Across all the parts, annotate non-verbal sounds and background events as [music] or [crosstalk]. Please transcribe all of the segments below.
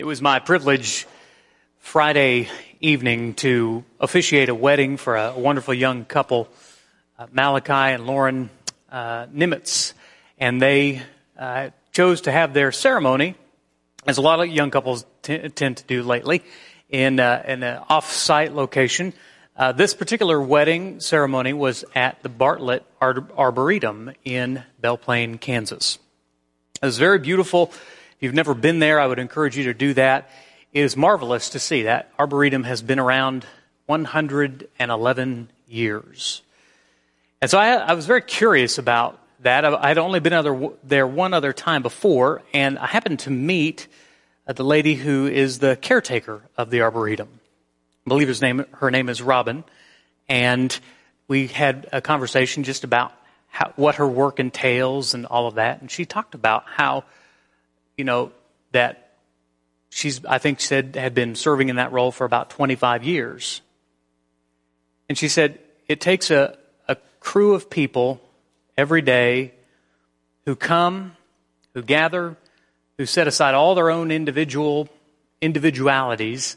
It was my privilege Friday evening to officiate a wedding for a wonderful young couple, uh, Malachi and Lauren uh, Nimitz. And they uh, chose to have their ceremony, as a lot of young couples t- tend to do lately, in, uh, in an off site location. Uh, this particular wedding ceremony was at the Bartlett Ar- Arboretum in Belle Plaine, Kansas. It was very beautiful if you've never been there, I would encourage you to do that. It is marvelous to see that. Arboretum has been around 111 years. And so I, I was very curious about that. I had only been other, there one other time before, and I happened to meet uh, the lady who is the caretaker of the Arboretum. I believe his name, her name is Robin. And we had a conversation just about how, what her work entails and all of that. And she talked about how you know, that she's, I think, said had been serving in that role for about 25 years. And she said, it takes a, a crew of people every day who come, who gather, who set aside all their own individual individualities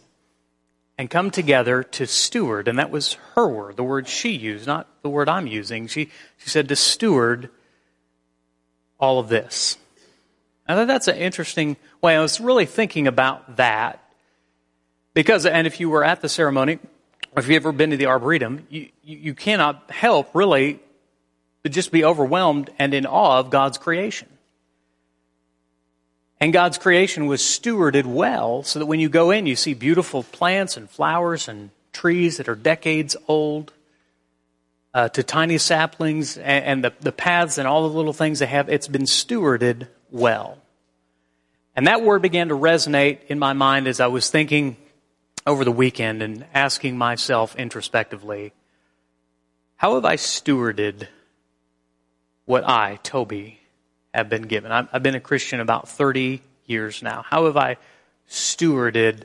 and come together to steward. And that was her word, the word she used, not the word I'm using. She, she said to steward all of this. I thought that's an interesting way. I was really thinking about that because, and if you were at the ceremony, or if you've ever been to the Arboretum, you, you cannot help really but just be overwhelmed and in awe of God's creation. And God's creation was stewarded well so that when you go in, you see beautiful plants and flowers and trees that are decades old, uh, to tiny saplings and, and the, the paths and all the little things they have. It's been stewarded well. And that word began to resonate in my mind as I was thinking over the weekend and asking myself introspectively, how have I stewarded what I, Toby, have been given? I've been a Christian about 30 years now. How have I stewarded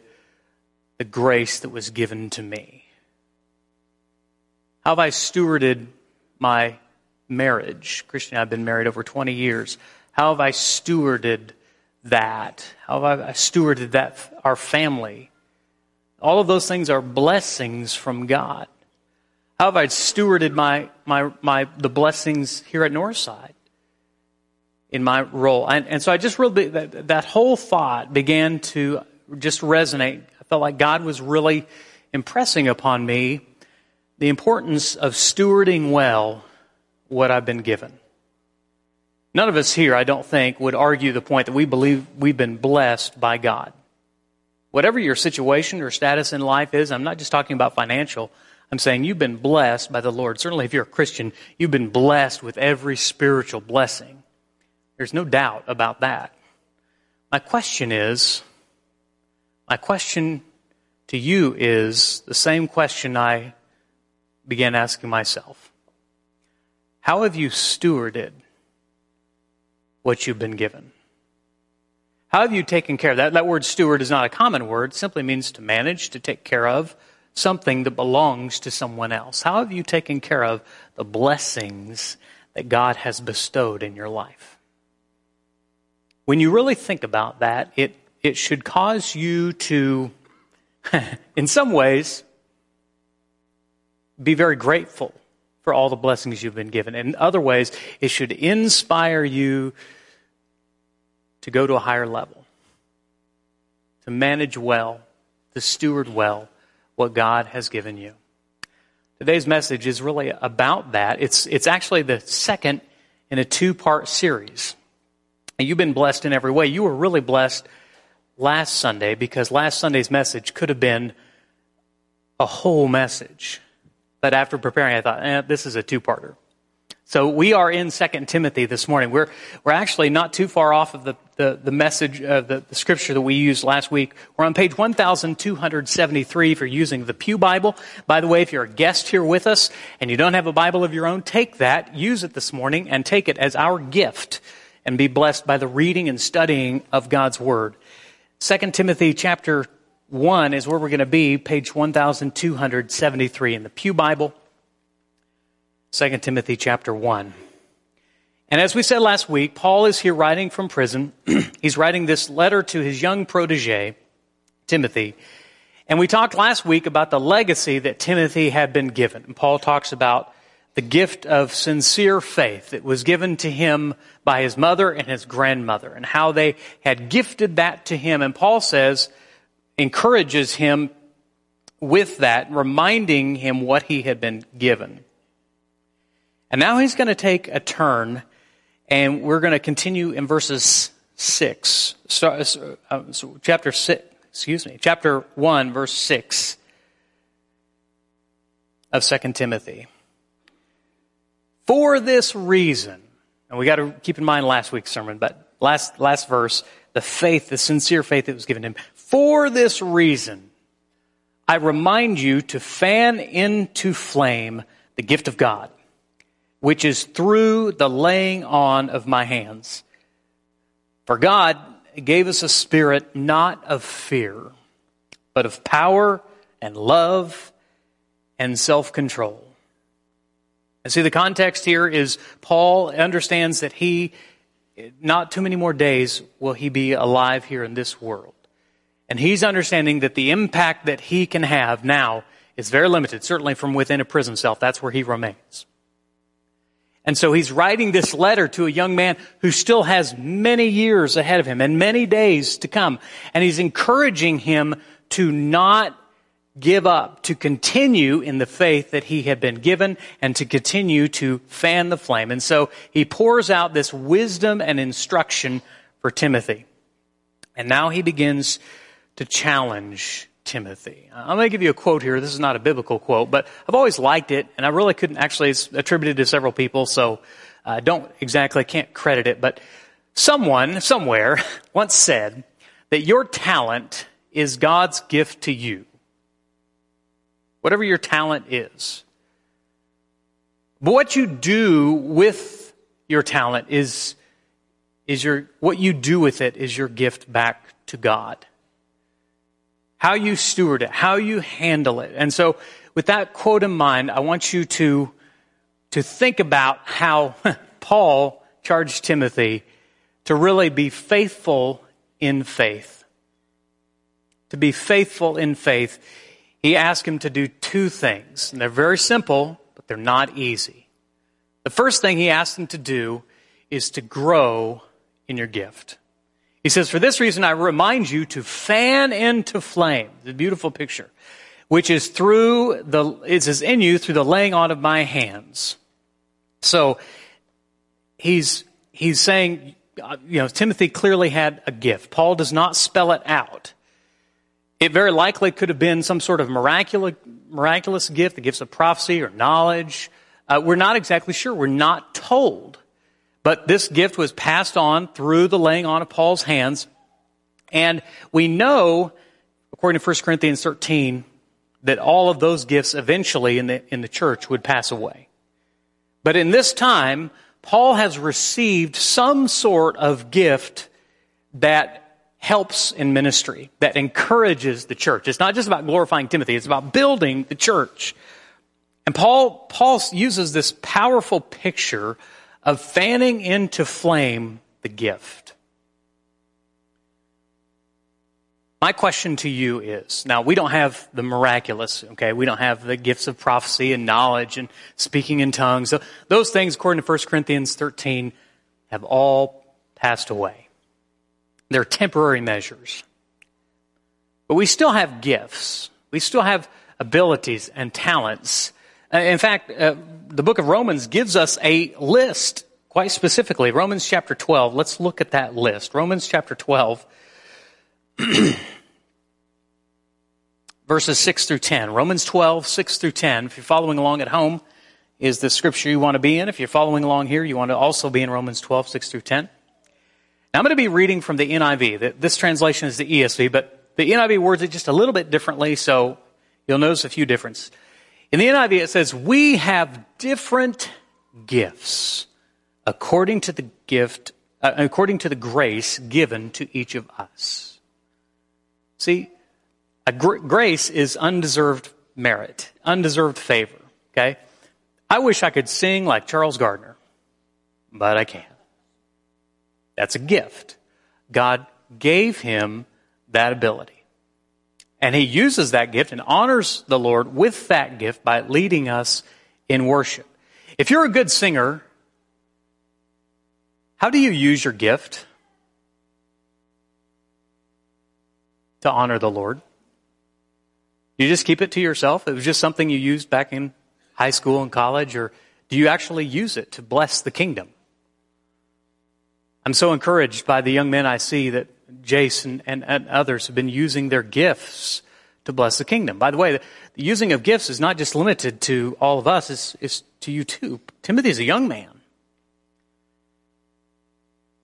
the grace that was given to me? How have I stewarded my marriage? Christian, I've been married over 20 years. How have I stewarded that? How have I stewarded that, our family? All of those things are blessings from God. How have I stewarded my, my, my, the blessings here at Northside in my role? And, and so I just really, that, that whole thought began to just resonate. I felt like God was really impressing upon me the importance of stewarding well what I've been given. None of us here, I don't think, would argue the point that we believe we've been blessed by God. Whatever your situation or status in life is, I'm not just talking about financial. I'm saying you've been blessed by the Lord. Certainly, if you're a Christian, you've been blessed with every spiritual blessing. There's no doubt about that. My question is, my question to you is the same question I began asking myself. How have you stewarded what you've been given? How have you taken care of that? That word steward is not a common word, it simply means to manage, to take care of something that belongs to someone else. How have you taken care of the blessings that God has bestowed in your life? When you really think about that, it, it should cause you to, [laughs] in some ways, be very grateful for all the blessings you've been given. In other ways, it should inspire you to go to a higher level, to manage well, to steward well what God has given you. Today's message is really about that. It's, it's actually the second in a two part series. And you've been blessed in every way. You were really blessed last Sunday because last Sunday's message could have been a whole message. But after preparing, I thought, eh, this is a two parter. So we are in 2 Timothy this morning. We're, we're actually not too far off of the, the, the message of the, the scripture that we used last week. We're on page 1273 if you're using the Pew Bible. By the way, if you're a guest here with us and you don't have a Bible of your own, take that, use it this morning, and take it as our gift and be blessed by the reading and studying of God's Word. 2 Timothy chapter 1 is where we're going to be, page 1273 in the Pew Bible. 2 Timothy chapter 1. And as we said last week, Paul is here writing from prison. [clears throat] He's writing this letter to his young protege. Timothy. And we talked last week about the legacy that Timothy had been given. And Paul talks about the gift of sincere faith that was given to him by his mother and his grandmother and how they had gifted that to him. And Paul says, encourages him with that, reminding him what he had been given. And now he's going to take a turn and we're going to continue in verses 6. So, uh, so chapter 6, excuse me, chapter 1, verse 6 of 2 Timothy. For this reason, and we got to keep in mind last week's sermon, but last, last verse, the faith, the sincere faith that was given him. For this reason, I remind you to fan into flame the gift of God which is through the laying on of my hands. For God gave us a spirit not of fear, but of power and love and self control. And see, the context here is Paul understands that he, not too many more days will he be alive here in this world. And he's understanding that the impact that he can have now is very limited, certainly from within a prison cell. That's where he remains. And so he's writing this letter to a young man who still has many years ahead of him and many days to come. And he's encouraging him to not give up, to continue in the faith that he had been given and to continue to fan the flame. And so he pours out this wisdom and instruction for Timothy. And now he begins to challenge Timothy. Uh, I'm going to give you a quote here. This is not a biblical quote, but I've always liked it, and I really couldn't actually attribute it to several people, so I don't exactly, can't credit it, but someone, somewhere, [laughs] once said that your talent is God's gift to you. Whatever your talent is. But what you do with your talent is, is your, what you do with it is your gift back to God how you steward it, how you handle it. And so, with that quote in mind, I want you to, to think about how [laughs] Paul charged Timothy to really be faithful in faith. To be faithful in faith, he asked him to do two things. And they're very simple, but they're not easy. The first thing he asked him to do is to grow in your gift. He says, For this reason, I remind you to fan into flame. The beautiful picture. Which is through the, it says in you through the laying on of my hands. So, he's, he's saying, you know, Timothy clearly had a gift. Paul does not spell it out. It very likely could have been some sort of miraculous, miraculous gift, the gifts of prophecy or knowledge. Uh, we're not exactly sure. We're not told. But this gift was passed on through the laying on of Paul's hands. And we know, according to 1 Corinthians 13, that all of those gifts eventually in the, in the church would pass away. But in this time, Paul has received some sort of gift that helps in ministry, that encourages the church. It's not just about glorifying Timothy, it's about building the church. And Paul, Paul uses this powerful picture of fanning into flame the gift. My question to you is now, we don't have the miraculous, okay? We don't have the gifts of prophecy and knowledge and speaking in tongues. Those things, according to 1 Corinthians 13, have all passed away. They're temporary measures. But we still have gifts. We still have abilities and talents in fact, uh, the book of Romans gives us a list, quite specifically. Romans chapter 12. Let's look at that list. Romans chapter 12, [clears throat] verses 6 through 10. Romans 12, 6 through 10. If you're following along at home, is the scripture you want to be in. If you're following along here, you want to also be in Romans 12, 6 through 10. Now, I'm going to be reading from the NIV. This translation is the ESV, but the NIV words it just a little bit differently, so you'll notice a few differences. In the NIV, it says, We have different gifts according to the gift, uh, according to the grace given to each of us. See, gr- grace is undeserved merit, undeserved favor, okay? I wish I could sing like Charles Gardner, but I can't. That's a gift. God gave him that ability. And he uses that gift and honors the Lord with that gift by leading us in worship. If you're a good singer, how do you use your gift to honor the Lord? You just keep it to yourself? It was just something you used back in high school and college, or do you actually use it to bless the kingdom? I'm so encouraged by the young men I see that Jason and, and others have been using their gifts to bless the kingdom. By the way, the, using of gifts is not just limited to all of us, it's, it's to you too. Timothy is a young man.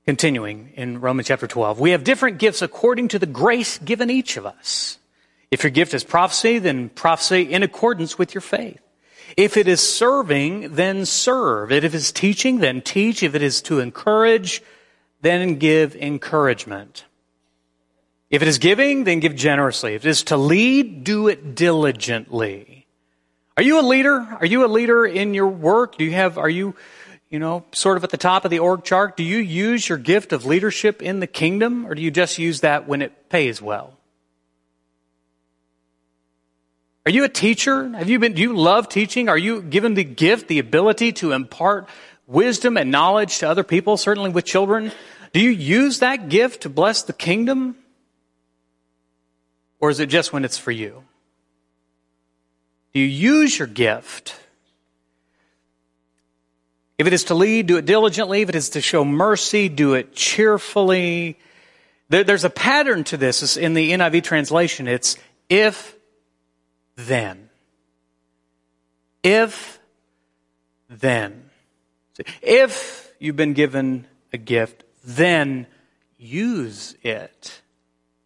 Continuing in Romans chapter 12, we have different gifts according to the grace given each of us. If your gift is prophecy, then prophesy in accordance with your faith. If it is serving, then serve. If it is teaching, then teach. If it is to encourage, then give encouragement. If it is giving, then give generously. If it is to lead, do it diligently. Are you a leader? Are you a leader in your work? Do you have, are you, you know, sort of at the top of the org chart? Do you use your gift of leadership in the kingdom or do you just use that when it pays well? Are you a teacher? Have you been, do you love teaching? Are you given the gift, the ability to impart wisdom and knowledge to other people, certainly with children? Do you use that gift to bless the kingdom? Or is it just when it's for you? Do you use your gift? If it is to lead, do it diligently. If it is to show mercy, do it cheerfully. there's a pattern to this in the NIV translation. It's if, then. If, then. If you've been given a gift, then use it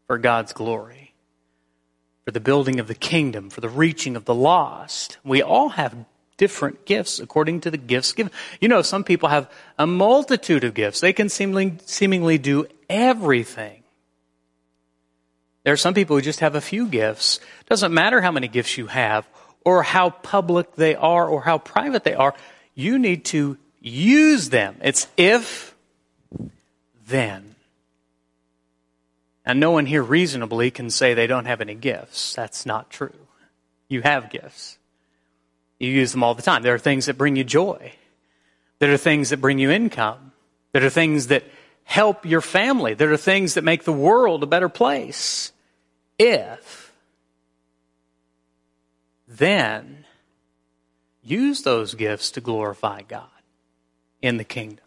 for God's glory for the building of the kingdom, for the reaching of the lost. We all have different gifts according to the gifts given. You know, some people have a multitude of gifts. They can seemingly, seemingly do everything. There are some people who just have a few gifts. Doesn't matter how many gifts you have or how public they are or how private they are. You need to use them. It's if, then. And no one here reasonably can say they don't have any gifts. That's not true. You have gifts. You use them all the time. There are things that bring you joy. There are things that bring you income. There are things that help your family. There are things that make the world a better place. If, then, use those gifts to glorify God in the kingdom.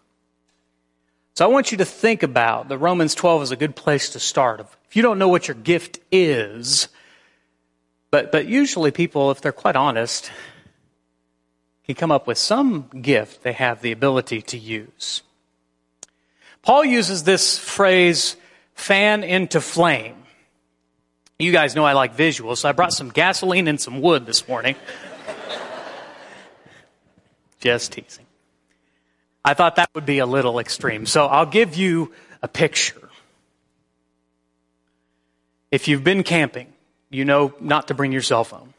So I want you to think about that Romans 12 is a good place to start. If you don't know what your gift is, but, but usually people, if they're quite honest, can come up with some gift they have the ability to use. Paul uses this phrase, fan into flame. You guys know I like visuals, so I brought some gasoline and some wood this morning. [laughs] Just teasing. I thought that would be a little extreme. So I'll give you a picture. If you've been camping, you know not to bring your cell phone.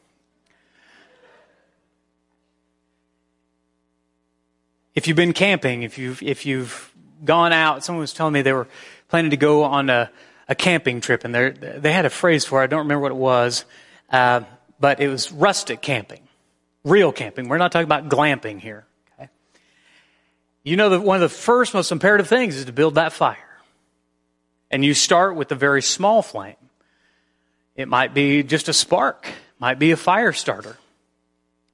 If you've been camping, if you've, if you've gone out, someone was telling me they were planning to go on a, a camping trip, and they had a phrase for it. I don't remember what it was, uh, but it was rustic camping, real camping. We're not talking about glamping here. You know that one of the first most imperative things is to build that fire. And you start with a very small flame. It might be just a spark, might be a fire starter.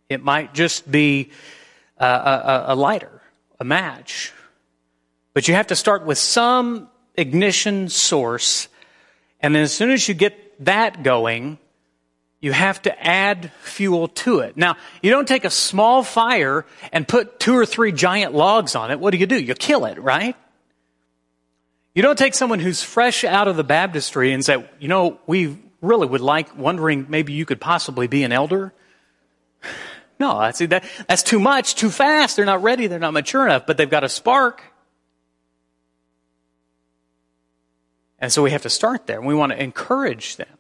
It might just be uh, a, a, a lighter, a match. But you have to start with some ignition source. And then as soon as you get that going, you have to add fuel to it. Now, you don't take a small fire and put two or three giant logs on it. What do you do? You kill it, right? You don't take someone who's fresh out of the baptistry and say, you know, we really would like, wondering maybe you could possibly be an elder. [sighs] No, I see that, that's too much, too fast. They're not ready. They're not mature enough, but they've got a spark. And so we have to start there. We want to encourage them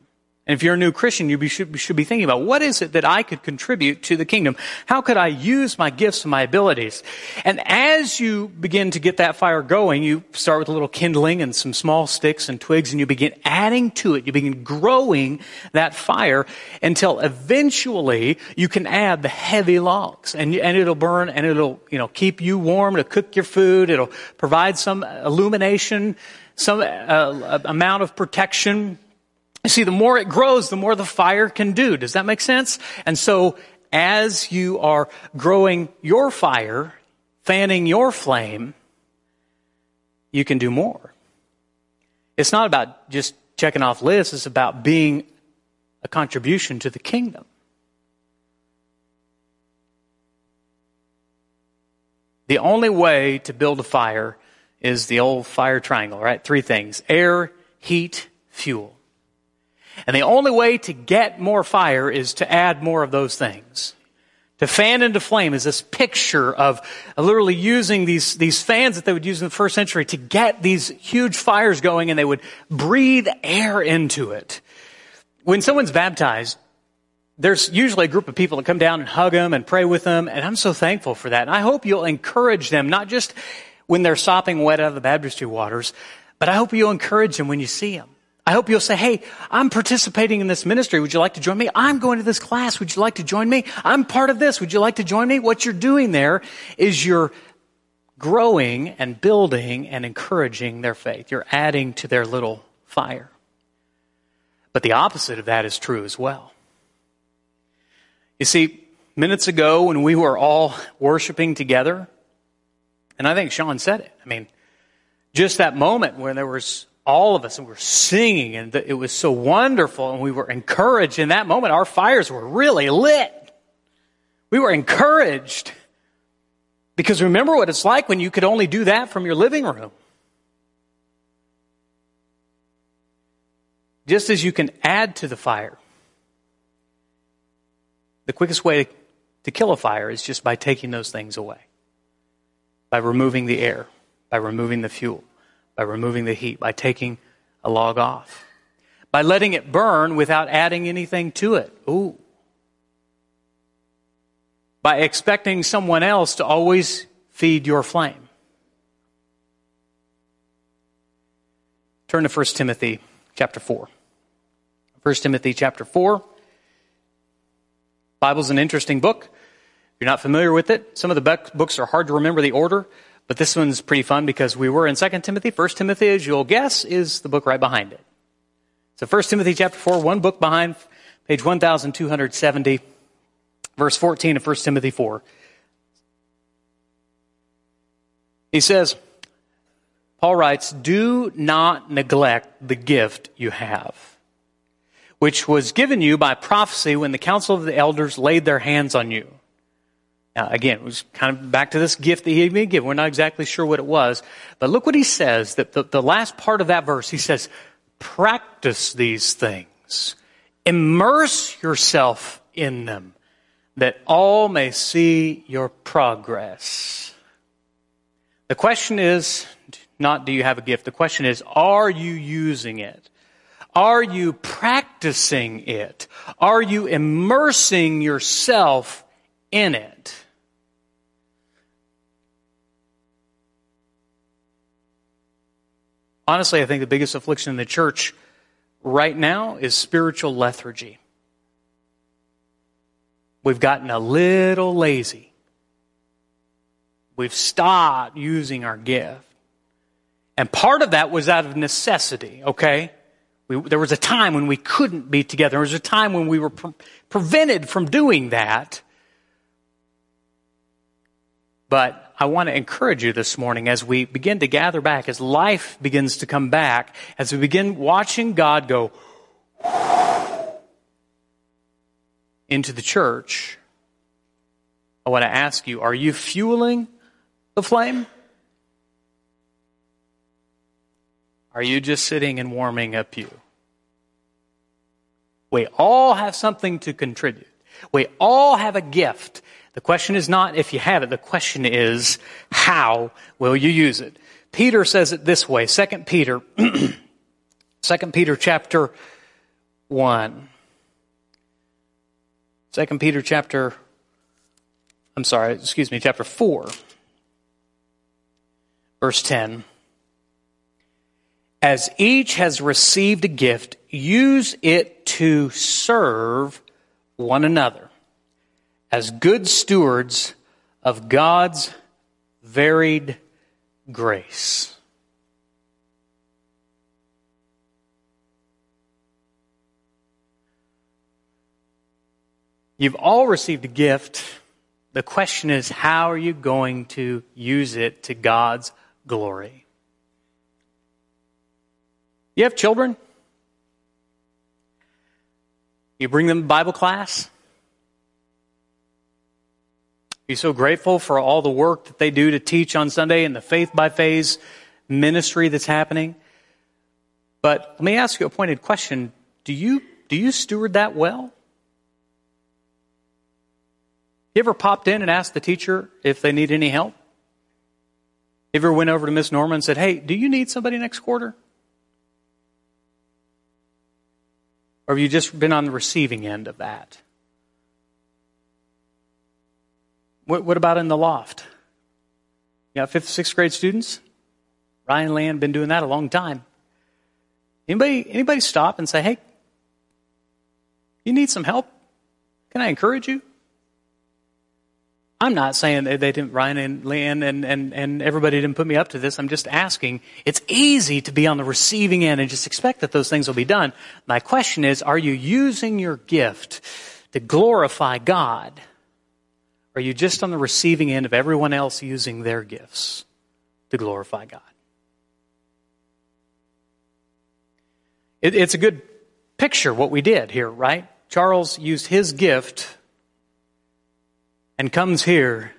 And if you're a new Christian, you should, should, be thinking about what is it that I could contribute to the kingdom? How could I use my gifts and my abilities? And as you begin to get that fire going, you start with a little kindling and some small sticks and twigs and you begin adding to it. You begin growing that fire until eventually you can add the heavy logs and, and it'll burn and it'll, you know, keep you warm, it'll cook your food, it'll provide some illumination, some uh, amount of protection you see, the more it grows, the more the fire can do. Does that make sense? And so, as you are growing your fire, fanning your flame, you can do more. It's not about just checking off lists, it's about being a contribution to the kingdom. The only way to build a fire is the old fire triangle, right? Three things air, heat, fuel. And the only way to get more fire is to add more of those things. To fan into flame is this picture of literally using these, these fans that they would use in the first century to get these huge fires going and they would breathe air into it. When someone's baptized, there's usually a group of people that come down and hug them and pray with them, and I'm so thankful for that. And I hope you'll encourage them, not just when they're sopping wet out of the baptistry waters, but I hope you'll encourage them when you see them. I hope you'll say, Hey, I'm participating in this ministry. Would you like to join me? I'm going to this class. Would you like to join me? I'm part of this. Would you like to join me? What you're doing there is you're growing and building and encouraging their faith. You're adding to their little fire. But the opposite of that is true as well. You see, minutes ago when we were all worshiping together, and I think Sean said it. I mean, just that moment when there was all of us and we were singing and it was so wonderful and we were encouraged in that moment. Our fires were really lit. We were encouraged because remember what it's like when you could only do that from your living room. Just as you can add to the fire, the quickest way to kill a fire is just by taking those things away, by removing the air, by removing the fuel by removing the heat, by taking a log off, by letting it burn without adding anything to it. Ooh. By expecting someone else to always feed your flame. Turn to 1 Timothy chapter 4. 1 Timothy chapter 4. Bible's an interesting book. If you're not familiar with it, some of the books are hard to remember the order. But this one's pretty fun because we were in 2 Timothy. 1 Timothy, as you'll guess, is the book right behind it. So 1 Timothy chapter 4, one book behind, page 1270, verse 14 of 1 Timothy 4. He says, Paul writes, Do not neglect the gift you have, which was given you by prophecy when the council of the elders laid their hands on you. Now, again, it was kind of back to this gift that he had been given. We're not exactly sure what it was. But look what he says, that the, the last part of that verse, he says, practice these things. Immerse yourself in them, that all may see your progress. The question is not do you have a gift? The question is, are you using it? Are you practicing it? Are you immersing yourself in it? Honestly, I think the biggest affliction in the church right now is spiritual lethargy. We've gotten a little lazy. We've stopped using our gift. And part of that was out of necessity, okay? We, there was a time when we couldn't be together. There was a time when we were pre- prevented from doing that. But I want to encourage you this morning as we begin to gather back, as life begins to come back, as we begin watching God go into the church. I want to ask you, are you fueling the flame? Are you just sitting and warming up you? We all have something to contribute. We all have a gift the question is not if you have it, the question is how will you use it? Peter says it this way, 2 Peter, [clears throat] 2 Peter chapter 1. 2 Peter chapter, I'm sorry, excuse me, chapter 4, verse 10. As each has received a gift, use it to serve one another as good stewards of God's varied grace. You've all received a gift. The question is, how are you going to use it to God's glory? You have children? You bring them to Bible class? Be so grateful for all the work that they do to teach on Sunday and the faith by phase ministry that's happening. But let me ask you a pointed question. Do you, do you steward that well? You ever popped in and asked the teacher if they need any help? You ever went over to Miss Norman and said, Hey, do you need somebody next quarter? Or have you just been on the receiving end of that? What, what about in the loft? You got fifth, sixth grade students? Ryan Land been doing that a long time. Anybody, anybody stop and say, hey, you need some help? Can I encourage you? I'm not saying that they didn't, Ryan and Leanne and, and, and everybody didn't put me up to this. I'm just asking. It's easy to be on the receiving end and just expect that those things will be done. My question is, are you using your gift to glorify God? Are you just on the receiving end of everyone else using their gifts to glorify God? It, it's a good picture what we did here, right? Charles used his gift and comes here.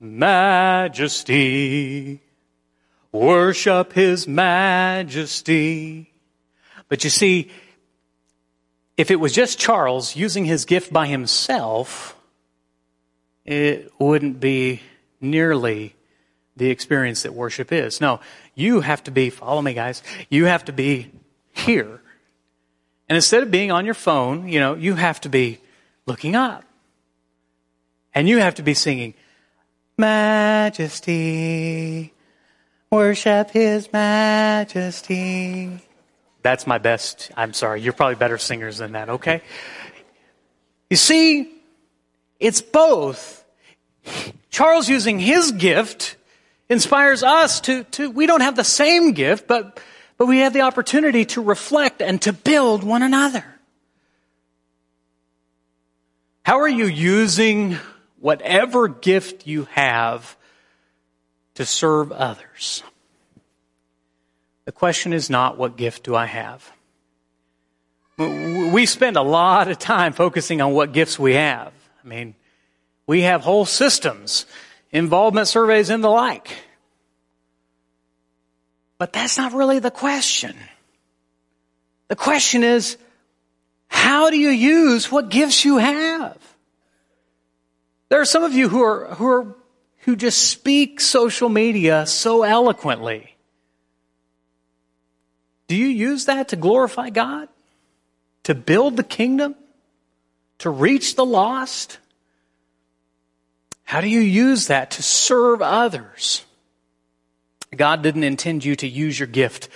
Majesty. Worship His majesty. But you see, if it was just Charles using his gift by himself, it wouldn't be nearly the experience that worship is. No, you have to be, follow me guys, you have to be here. And instead of being on your phone, you know, you have to be looking up. And you have to be singing, Majesty, worship His Majesty. That's my best. I'm sorry. You're probably better singers than that, okay? You see, it's both. Charles using his gift inspires us to, to, we don't have the same gift, but, but we have the opportunity to reflect and to build one another. How are you using whatever gift you have to serve others. The question is not what gift do I have? We spend a lot of time focusing on what gifts we have. I mean, we have whole systems, involvement surveys and the like. But that's not really the question. The question is, how do you use what gifts you have? There are some of you who are, who are, who just speak social media so eloquently. Do you use that to glorify God? To build the kingdom? To reach the lost? How do you use that to serve others? God didn't intend you to use your gift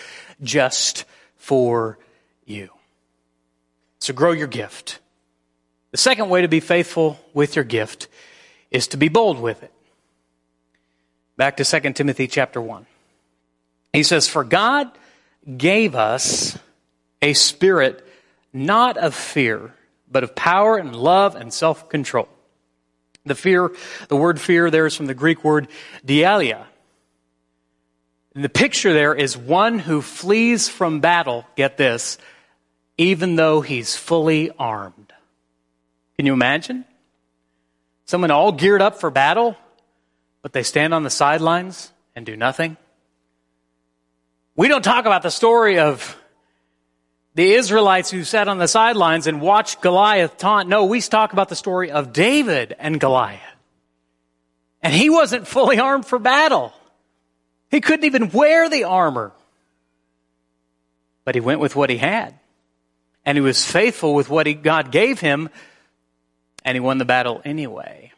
just for you. So grow your gift. The second way to be faithful with your gift is to be bold with it. Back to 2 Timothy chapter 1. He says, For God gave us a spirit not of fear, but of power and love and self control. The fear, the word fear there is from the Greek word deilia. And the picture there is one who flees from battle, get this, even though he's fully armed. Can you imagine? Someone all geared up for battle, but they stand on the sidelines and do nothing. We don't talk about the story of the Israelites who sat on the sidelines and watched Goliath taunt. No, we talk about the story of David and Goliath. And he wasn't fully armed for battle. He couldn't even wear the armor. But he went with what he had. and he was faithful with what he, God gave him, and he won the battle anyway.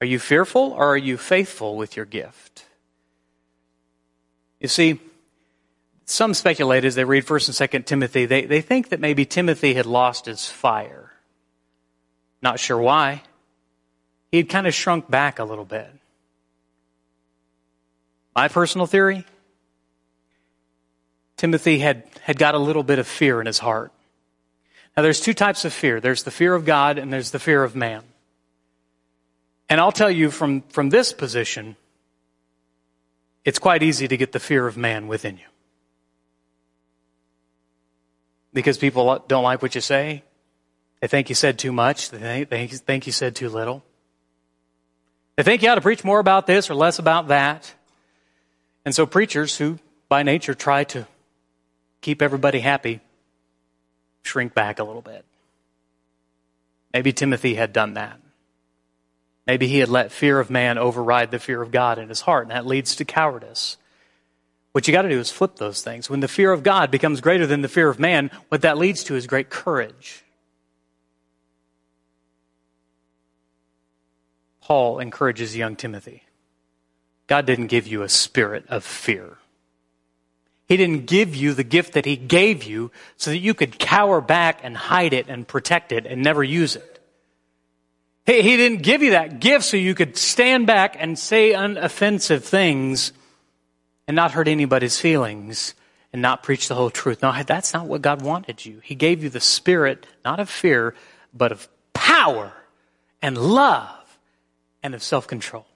Are you fearful or are you faithful with your gift? You see, some speculate as they read 1st and 2nd Timothy, they, they think that maybe Timothy had lost his fire. Not sure why. He had kind of shrunk back a little bit. My personal theory Timothy had, had got a little bit of fear in his heart. Now, there's two types of fear there's the fear of God and there's the fear of man. And I'll tell you from, from this position, it's quite easy to get the fear of man within you. Because people don't like what you say. They think you said too much. They think, you said too little. They think you ought to preach more about this or less about that. And so preachers who by nature try to keep everybody happy shrink back a little bit. Maybe Timothy had done that. Maybe he had let fear of man override the fear of God in his heart, and that leads to cowardice. What you got to do is flip those things. When the fear of God becomes greater than the fear of man, what that leads to is great courage. Paul encourages young Timothy God didn't give you a spirit of fear. He didn't give you the gift that He gave you so that you could cower back and hide it and protect it and never use it. He, he didn't give you that gift so you could stand back and say unoffensive things and not hurt anybody's feelings and not preach the whole truth. No, that's not what God wanted you. He gave you the spirit, not of fear, but of power and love and of self control.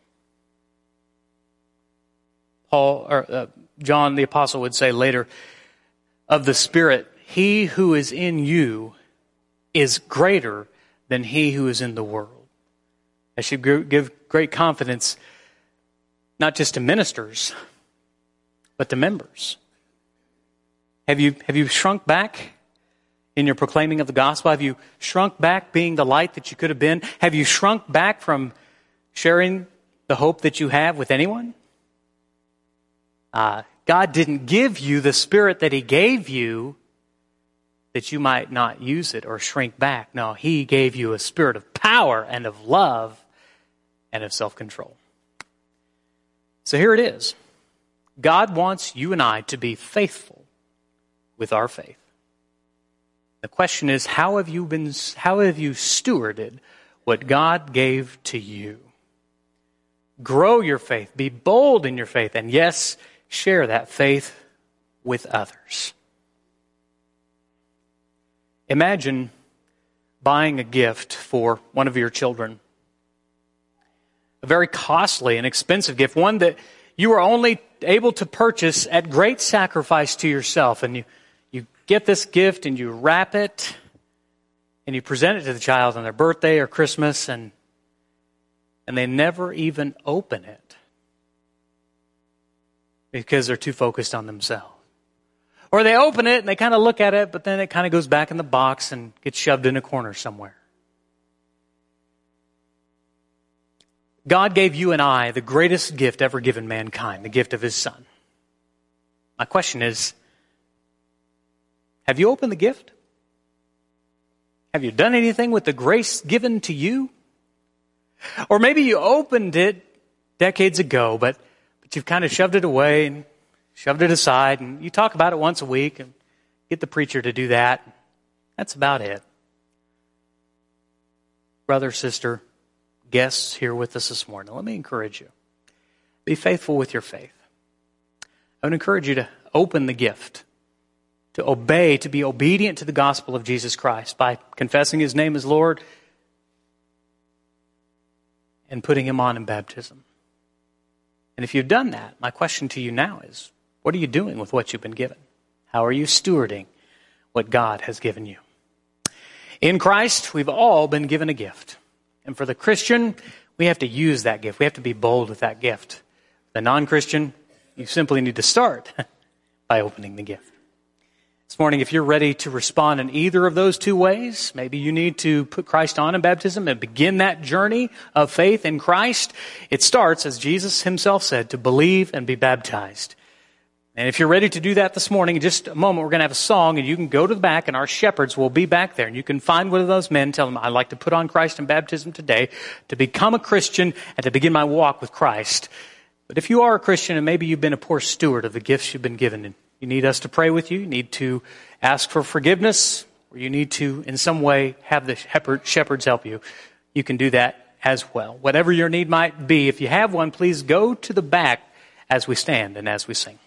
Paul, or uh, John the Apostle would say later, of the Spirit, he who is in you is greater than he who is in the world. I should give great confidence not just to ministers, but the members. Have you, have you shrunk back in your proclaiming of the gospel? Have you shrunk back being the light that you could have been? Have you shrunk back from sharing the hope that you have with anyone? Uh, God didn't give you the spirit that He gave you that you might not use it or shrink back. No, He gave you a spirit of power and of love and of self control. So here it is God wants you and I to be faithful with our faith. The question is, how have you been, how have you stewarded what God gave to you? Grow your faith, be bold in your faith, and yes, share that faith with others. Imagine buying a gift for one of your children. A very costly and expensive gift, one that you are only able to purchase at great sacrifice to yourself. And you, you get this gift and you wrap it and you present it to the child on their birthday or Christmas and, and they never even open it because they're too focused on themselves. Or they open it and they kind of look at it, but then it kind of goes back in the box and gets shoved in a corner somewhere. God gave you and I the greatest gift ever given mankind, the gift of His Son. My question is Have you opened the gift? Have you done anything with the grace given to you? Or maybe you opened it decades ago, but but you've kind of shoved it away and shoved it aside, and you talk about it once a week and get the preacher to do that. That's about it. Brother, sister, guests here with us this morning, let me encourage you. Be faithful with your faith. I would encourage you to open the gift, to obey, to be obedient to the gospel of Jesus Christ by confessing his name as Lord and putting him on in baptism. And if you've done that, my question to you now is what are you doing with what you've been given? How are you stewarding what God has given you? In Christ, we've all been given a gift. And for the Christian, we have to use that gift. We have to be bold with that gift. The non Christian, you simply need to start [laughs] by opening the gift. This morning, if you're ready to respond in either of those two ways, maybe you need to put Christ on in baptism and begin that journey of faith in Christ. It starts, as Jesus himself said, to believe and be baptized. And if you're ready to do that this morning, in just a moment, we're going to have a song, and you can go to the back, and our shepherds will be back there. And you can find one of those men, tell them, I'd like to put on Christ in baptism today, to become a Christian, and to begin my walk with Christ. But if you are a Christian, and maybe you've been a poor steward of the gifts you've been given, and you need us to pray with you, you need to ask for forgiveness, or you need to, in some way, have the shepherds help you, you can do that as well. Whatever your need might be, if you have one, please go to the back as we stand and as we sing.